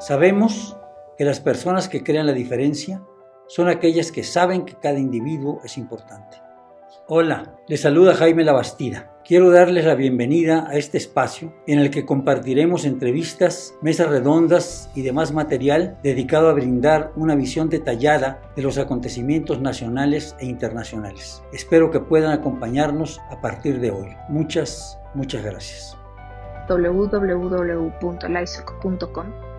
Sabemos que las personas que crean la diferencia son aquellas que saben que cada individuo es importante. Hola, les saluda Jaime Labastida. Quiero darles la bienvenida a este espacio en el que compartiremos entrevistas, mesas redondas y demás material dedicado a brindar una visión detallada de los acontecimientos nacionales e internacionales. Espero que puedan acompañarnos a partir de hoy. Muchas, muchas gracias. www.laisoc.com